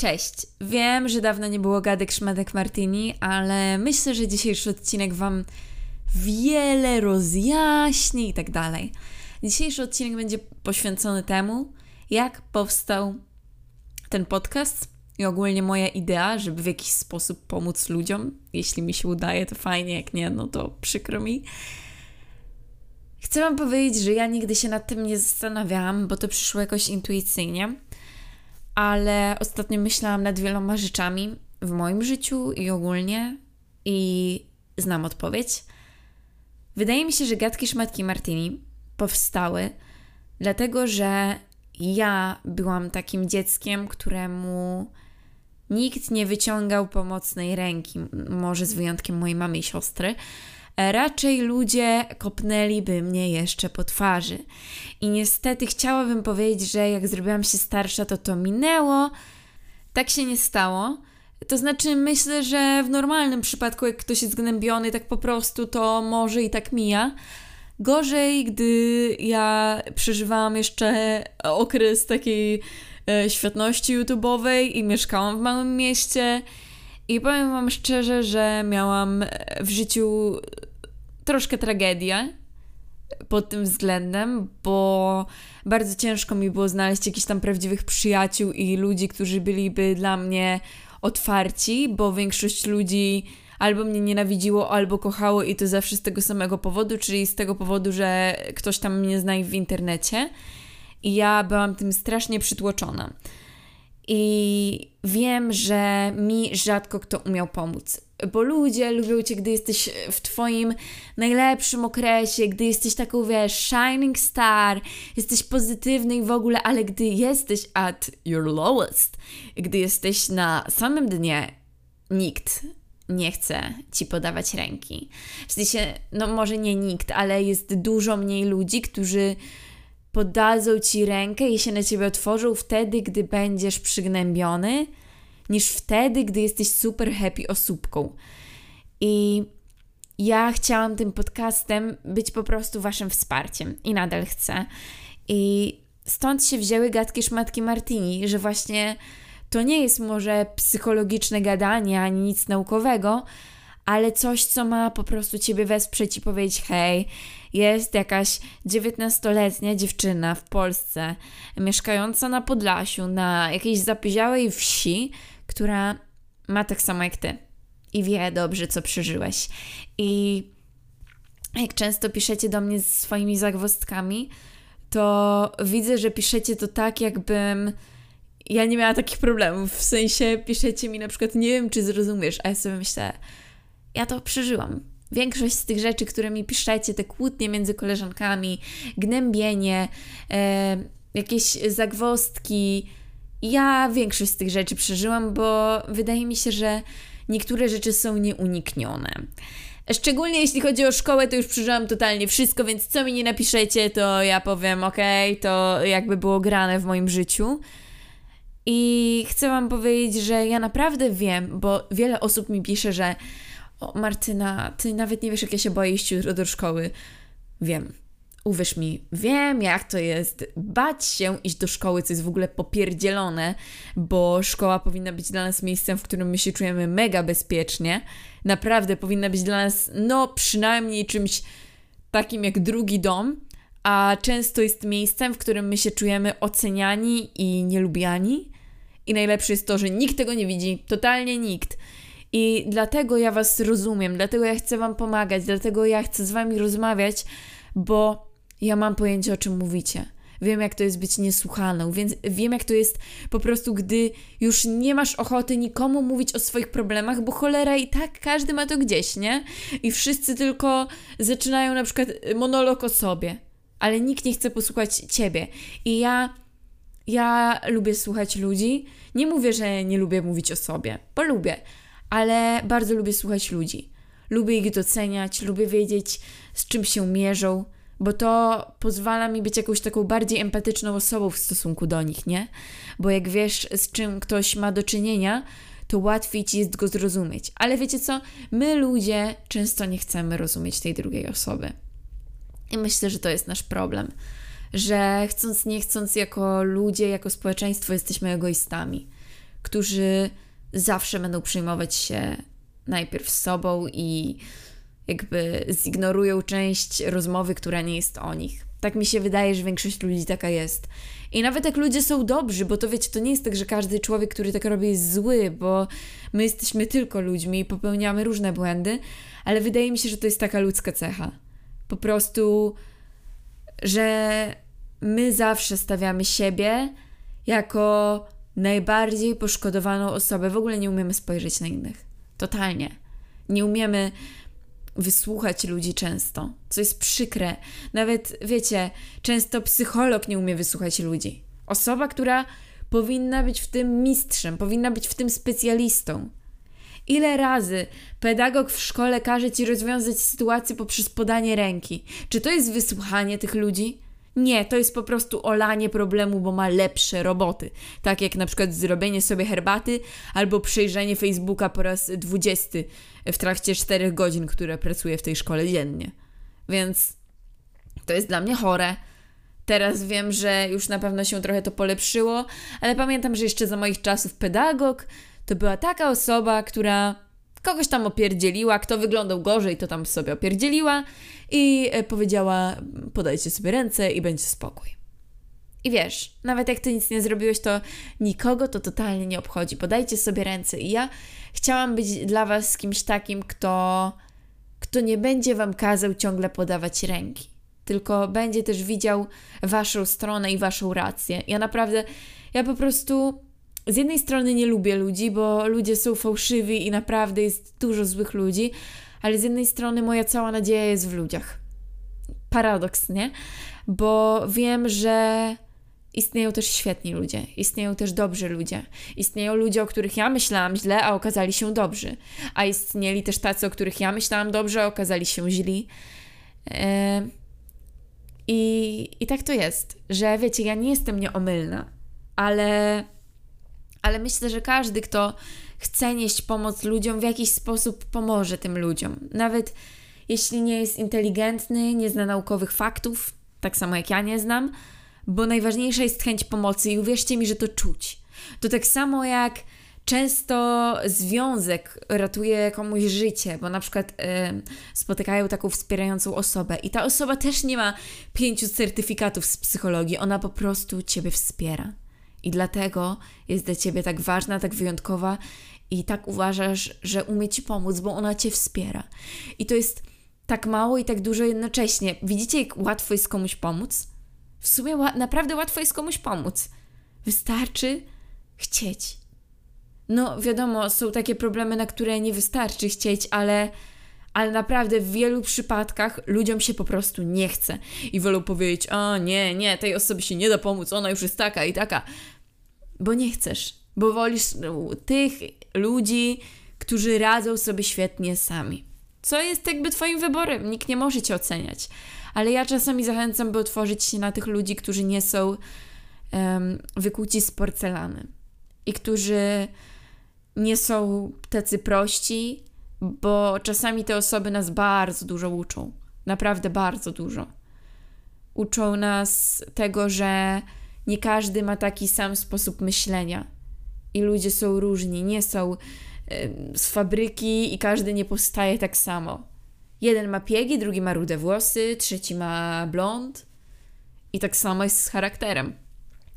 Cześć. Wiem, że dawno nie było gadek szmatek Martini, ale myślę, że dzisiejszy odcinek Wam wiele rozjaśni i tak dalej. Dzisiejszy odcinek będzie poświęcony temu, jak powstał ten podcast i ogólnie moja idea, żeby w jakiś sposób pomóc ludziom. Jeśli mi się udaje, to fajnie, jak nie, no to przykro mi. Chcę Wam powiedzieć, że ja nigdy się nad tym nie zastanawiałam, bo to przyszło jakoś intuicyjnie ale ostatnio myślałam nad wieloma rzeczami w moim życiu i ogólnie i znam odpowiedź. Wydaje mi się, że gadki szmatki Martini powstały dlatego, że ja byłam takim dzieckiem, któremu nikt nie wyciągał pomocnej ręki, może z wyjątkiem mojej mamy i siostry. Raczej ludzie kopnęliby mnie jeszcze po twarzy. I niestety chciałabym powiedzieć, że jak zrobiłam się starsza, to to minęło. Tak się nie stało. To znaczy, myślę, że w normalnym przypadku, jak ktoś jest gnębiony, tak po prostu to może i tak mija. Gorzej, gdy ja przeżywałam jeszcze okres takiej e, świetności YouTube'owej i mieszkałam w małym mieście. I powiem Wam szczerze, że miałam w życiu troszkę tragedię pod tym względem, bo bardzo ciężko mi było znaleźć jakichś tam prawdziwych przyjaciół i ludzi, którzy byliby dla mnie otwarci, bo większość ludzi albo mnie nienawidziło, albo kochało i to zawsze z tego samego powodu, czyli z tego powodu, że ktoś tam mnie zna w internecie. I ja byłam tym strasznie przytłoczona. I wiem, że mi rzadko kto umiał pomóc bo ludzie lubią cię, gdy jesteś w twoim najlepszym okresie, gdy jesteś taką, wiesz, shining star, jesteś pozytywny i w ogóle, ale gdy jesteś at your lowest, gdy jesteś na samym dnie, nikt nie chce ci podawać ręki. W sensie, no może nie nikt, ale jest dużo mniej ludzi, którzy podadzą ci rękę i się na ciebie otworzą wtedy, gdy będziesz przygnębiony, niż wtedy, gdy jesteś super happy osóbką. I ja chciałam tym podcastem być po prostu waszym wsparciem i nadal chcę. I stąd się wzięły gadki szmatki Martini, że właśnie to nie jest może psychologiczne gadanie ani nic naukowego, ale coś, co ma po prostu ciebie wesprzeć i powiedzieć: hej, jest jakaś 19-letnia dziewczyna w Polsce, mieszkająca na Podlasiu, na jakiejś zapyziałej wsi, która ma tak samo jak ty i wie dobrze, co przeżyłeś. I jak często piszecie do mnie z swoimi zagwozdkami, to widzę, że piszecie to tak, jakbym ja nie miała takich problemów. W sensie piszecie mi na przykład, nie wiem, czy zrozumiesz, a ja sobie myślę, ja to przeżyłam. Większość z tych rzeczy, które mi piszecie, te kłótnie między koleżankami, gnębienie, e, jakieś zagwozdki, ja większość z tych rzeczy przeżyłam, bo wydaje mi się, że niektóre rzeczy są nieuniknione. Szczególnie jeśli chodzi o szkołę, to już przeżyłam totalnie wszystko, więc co mi nie napiszecie, to ja powiem, ok, to jakby było grane w moim życiu. I chcę Wam powiedzieć, że ja naprawdę wiem, bo wiele osób mi pisze, że o Martyna, ty nawet nie wiesz, jak ja się boję iść jutro do szkoły. Wiem, Uwierz mi, wiem jak to jest bać się iść do szkoły, co jest w ogóle popierdzielone, bo szkoła powinna być dla nas miejscem, w którym my się czujemy mega bezpiecznie. Naprawdę powinna być dla nas, no przynajmniej czymś takim jak drugi dom, a często jest miejscem, w którym my się czujemy oceniani i nielubiani. I najlepsze jest to, że nikt tego nie widzi, totalnie nikt. I dlatego ja Was rozumiem, dlatego ja chcę Wam pomagać, dlatego ja chcę z Wami rozmawiać, bo ja mam pojęcie, o czym mówicie. Wiem, jak to jest być niesłuchaną, więc wiem, jak to jest po prostu, gdy już nie masz ochoty nikomu mówić o swoich problemach, bo cholera i tak każdy ma to gdzieś, nie? I wszyscy tylko zaczynają na przykład monolog o sobie, ale nikt nie chce posłuchać ciebie. I ja, ja lubię słuchać ludzi. Nie mówię, że nie lubię mówić o sobie, bo lubię, ale bardzo lubię słuchać ludzi. Lubię ich doceniać, lubię wiedzieć, z czym się mierzą bo to pozwala mi być jakąś taką bardziej empatyczną osobą w stosunku do nich, nie? Bo jak wiesz, z czym ktoś ma do czynienia, to łatwiej ci jest go zrozumieć. Ale wiecie co? My ludzie często nie chcemy rozumieć tej drugiej osoby. I myślę, że to jest nasz problem. Że chcąc, nie chcąc, jako ludzie, jako społeczeństwo, jesteśmy egoistami, którzy zawsze będą przejmować się najpierw sobą i jakby zignorują część rozmowy, która nie jest o nich. Tak mi się wydaje, że większość ludzi taka jest. I nawet jak ludzie są dobrzy, bo to wiecie, to nie jest tak, że każdy człowiek, który tak robi, jest zły, bo my jesteśmy tylko ludźmi i popełniamy różne błędy, ale wydaje mi się, że to jest taka ludzka cecha. Po prostu, że my zawsze stawiamy siebie jako najbardziej poszkodowaną osobę. W ogóle nie umiemy spojrzeć na innych. Totalnie. Nie umiemy wysłuchać ludzi często, co jest przykre. Nawet, wiecie, często psycholog nie umie wysłuchać ludzi. Osoba, która powinna być w tym mistrzem, powinna być w tym specjalistą. Ile razy pedagog w szkole każe ci rozwiązać sytuację poprzez podanie ręki? Czy to jest wysłuchanie tych ludzi? Nie, to jest po prostu olanie problemu, bo ma lepsze roboty. Tak jak na przykład zrobienie sobie herbaty albo przejrzenie Facebooka po raz dwudziesty w trakcie czterech godzin, które pracuję w tej szkole dziennie. Więc to jest dla mnie chore. Teraz wiem, że już na pewno się trochę to polepszyło, ale pamiętam, że jeszcze za moich czasów pedagog to była taka osoba, która kogoś tam opierdzieliła, kto wyglądał gorzej, to tam sobie opierdzieliła i e, powiedziała: podajcie sobie ręce i będzie spokój. I wiesz, nawet jak ty nic nie zrobiłeś, to nikogo to totalnie nie obchodzi. Podajcie sobie ręce. I ja chciałam być dla was kimś takim, kto, kto nie będzie wam kazał ciągle podawać ręki, tylko będzie też widział waszą stronę i waszą rację. Ja naprawdę, ja po prostu z jednej strony nie lubię ludzi, bo ludzie są fałszywi i naprawdę jest dużo złych ludzi, ale z jednej strony moja cała nadzieja jest w ludziach. Paradoks, nie? Bo wiem, że istnieją też świetni ludzie, istnieją też dobrzy ludzie. Istnieją ludzie, o których ja myślałam źle, a okazali się dobrzy. A istnieli też tacy, o których ja myślałam dobrze, a okazali się źli. I, I tak to jest, że wiecie, ja nie jestem nieomylna, ale ale myślę, że każdy, kto chce nieść pomoc ludziom, w jakiś sposób pomoże tym ludziom. Nawet jeśli nie jest inteligentny, nie zna naukowych faktów, tak samo jak ja nie znam, bo najważniejsza jest chęć pomocy i uwierzcie mi, że to czuć. To tak samo jak często związek ratuje komuś życie, bo na przykład y, spotykają taką wspierającą osobę i ta osoba też nie ma pięciu certyfikatów z psychologii, ona po prostu ciebie wspiera. I dlatego jest dla ciebie tak ważna, tak wyjątkowa i tak uważasz, że umie ci pomóc, bo ona cię wspiera. I to jest tak mało i tak dużo jednocześnie. Widzicie, jak łatwo jest komuś pomóc? W sumie naprawdę łatwo jest komuś pomóc. Wystarczy chcieć. No, wiadomo, są takie problemy, na które nie wystarczy chcieć, ale, ale naprawdę w wielu przypadkach ludziom się po prostu nie chce. I wolą powiedzieć: O nie, nie, tej osobie się nie da pomóc, ona już jest taka i taka. Bo nie chcesz, bo wolisz no, tych ludzi, którzy radzą sobie świetnie sami. Co jest jakby Twoim wyborem, nikt nie może Cię oceniać. Ale ja czasami zachęcam, by otworzyć się na tych ludzi, którzy nie są um, wykuci z porcelany i którzy nie są tacy prości, bo czasami te osoby nas bardzo dużo uczą. Naprawdę bardzo dużo. Uczą nas tego, że nie każdy ma taki sam sposób myślenia. I ludzie są różni, nie są z fabryki i każdy nie powstaje tak samo. Jeden ma piegi, drugi ma rude włosy, trzeci ma blond. I tak samo jest z charakterem.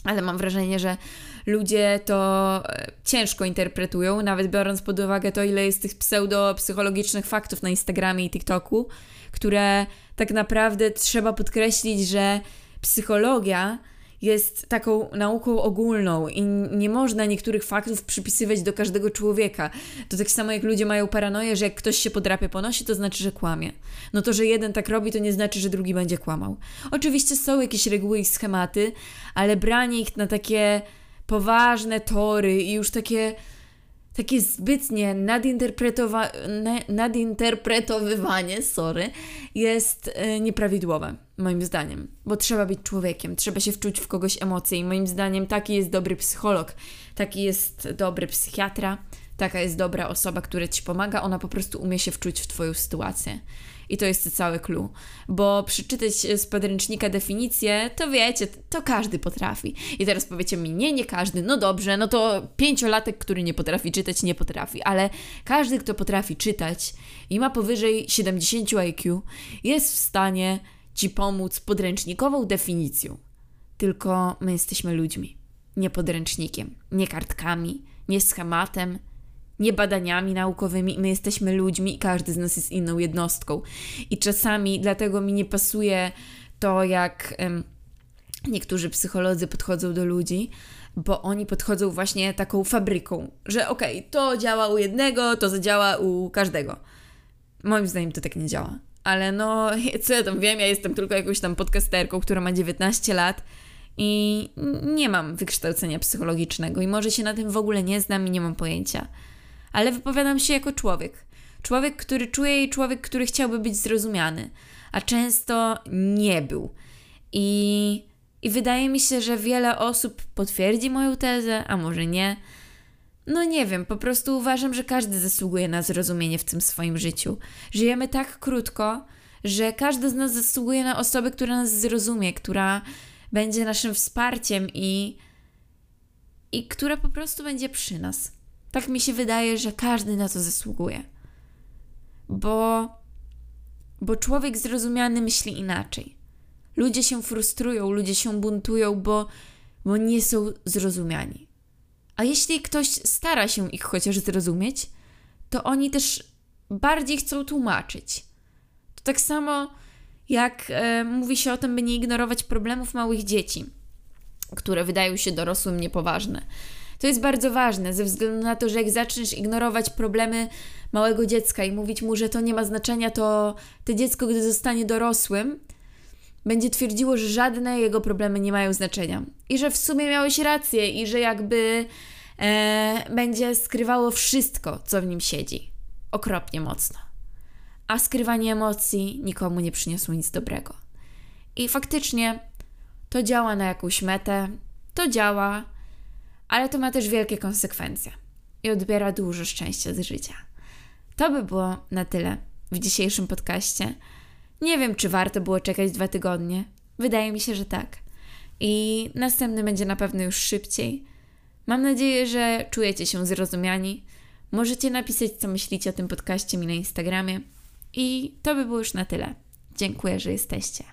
Ale mam wrażenie, że ludzie to e, ciężko interpretują, nawet biorąc pod uwagę to, ile jest tych pseudo-psychologicznych faktów na Instagramie i TikToku, które tak naprawdę trzeba podkreślić, że psychologia jest taką nauką ogólną i nie można niektórych faktów przypisywać do każdego człowieka. To tak samo jak ludzie mają paranoję, że jak ktoś się podrapie po nosie, to znaczy, że kłamie. No to, że jeden tak robi, to nie znaczy, że drugi będzie kłamał. Oczywiście są jakieś reguły i schematy, ale branie ich na takie poważne tory i już takie takie zbytnie nadinterpretowa- nadinterpretowywanie, sorry, jest e, nieprawidłowe, moim zdaniem. Bo trzeba być człowiekiem, trzeba się wczuć w kogoś emocje i moim zdaniem taki jest dobry psycholog, taki jest dobry psychiatra, taka jest dobra osoba, która ci pomaga, ona po prostu umie się wczuć w Twoją sytuację. I to jest cały clue. Bo przeczytać z podręcznika definicję, to wiecie, to każdy potrafi. I teraz powiecie mi, nie, nie każdy. No dobrze, no to pięciolatek, który nie potrafi czytać, nie potrafi. Ale każdy, kto potrafi czytać i ma powyżej 70 IQ, jest w stanie Ci pomóc podręcznikową definicją. Tylko my jesteśmy ludźmi, nie podręcznikiem, nie kartkami, nie schematem, nie badaniami naukowymi. My jesteśmy ludźmi i każdy z nas jest inną jednostką. I czasami dlatego mi nie pasuje to, jak niektórzy psycholodzy podchodzą do ludzi, bo oni podchodzą właśnie taką fabryką, że okej, okay, to działa u jednego, to zadziała u każdego. Moim zdaniem to tak nie działa. Ale no, co ja tam wiem, ja jestem tylko jakąś tam podcasterką, która ma 19 lat i nie mam wykształcenia psychologicznego i może się na tym w ogóle nie znam i nie mam pojęcia ale wypowiadam się jako człowiek. Człowiek, który czuje i człowiek, który chciałby być zrozumiany, a często nie był. I, I wydaje mi się, że wiele osób potwierdzi moją tezę, a może nie. No nie wiem, po prostu uważam, że każdy zasługuje na zrozumienie w tym swoim życiu. Żyjemy tak krótko, że każdy z nas zasługuje na osobę, która nas zrozumie, która będzie naszym wsparciem i, i która po prostu będzie przy nas. Tak mi się wydaje, że każdy na to zasługuje. Bo, bo człowiek zrozumiany myśli inaczej. Ludzie się frustrują, ludzie się buntują, bo, bo nie są zrozumiani. A jeśli ktoś stara się ich chociaż zrozumieć, to oni też bardziej chcą tłumaczyć. To tak samo jak e, mówi się o tym, by nie ignorować problemów małych dzieci, które wydają się dorosłym niepoważne. To jest bardzo ważne, ze względu na to, że jak zaczniesz ignorować problemy małego dziecka i mówić mu, że to nie ma znaczenia, to to dziecko, gdy zostanie dorosłym, będzie twierdziło, że żadne jego problemy nie mają znaczenia. I że w sumie miałeś rację, i że jakby e, będzie skrywało wszystko, co w nim siedzi. Okropnie mocno. A skrywanie emocji nikomu nie przyniosło nic dobrego. I faktycznie to działa na jakąś metę, to działa, ale to ma też wielkie konsekwencje i odbiera dużo szczęścia z życia. To by było na tyle w dzisiejszym podcaście. Nie wiem, czy warto było czekać dwa tygodnie. Wydaje mi się, że tak. I następny będzie na pewno już szybciej. Mam nadzieję, że czujecie się zrozumiani. Możecie napisać, co myślicie o tym podcaście mi na Instagramie. I to by było już na tyle. Dziękuję, że jesteście.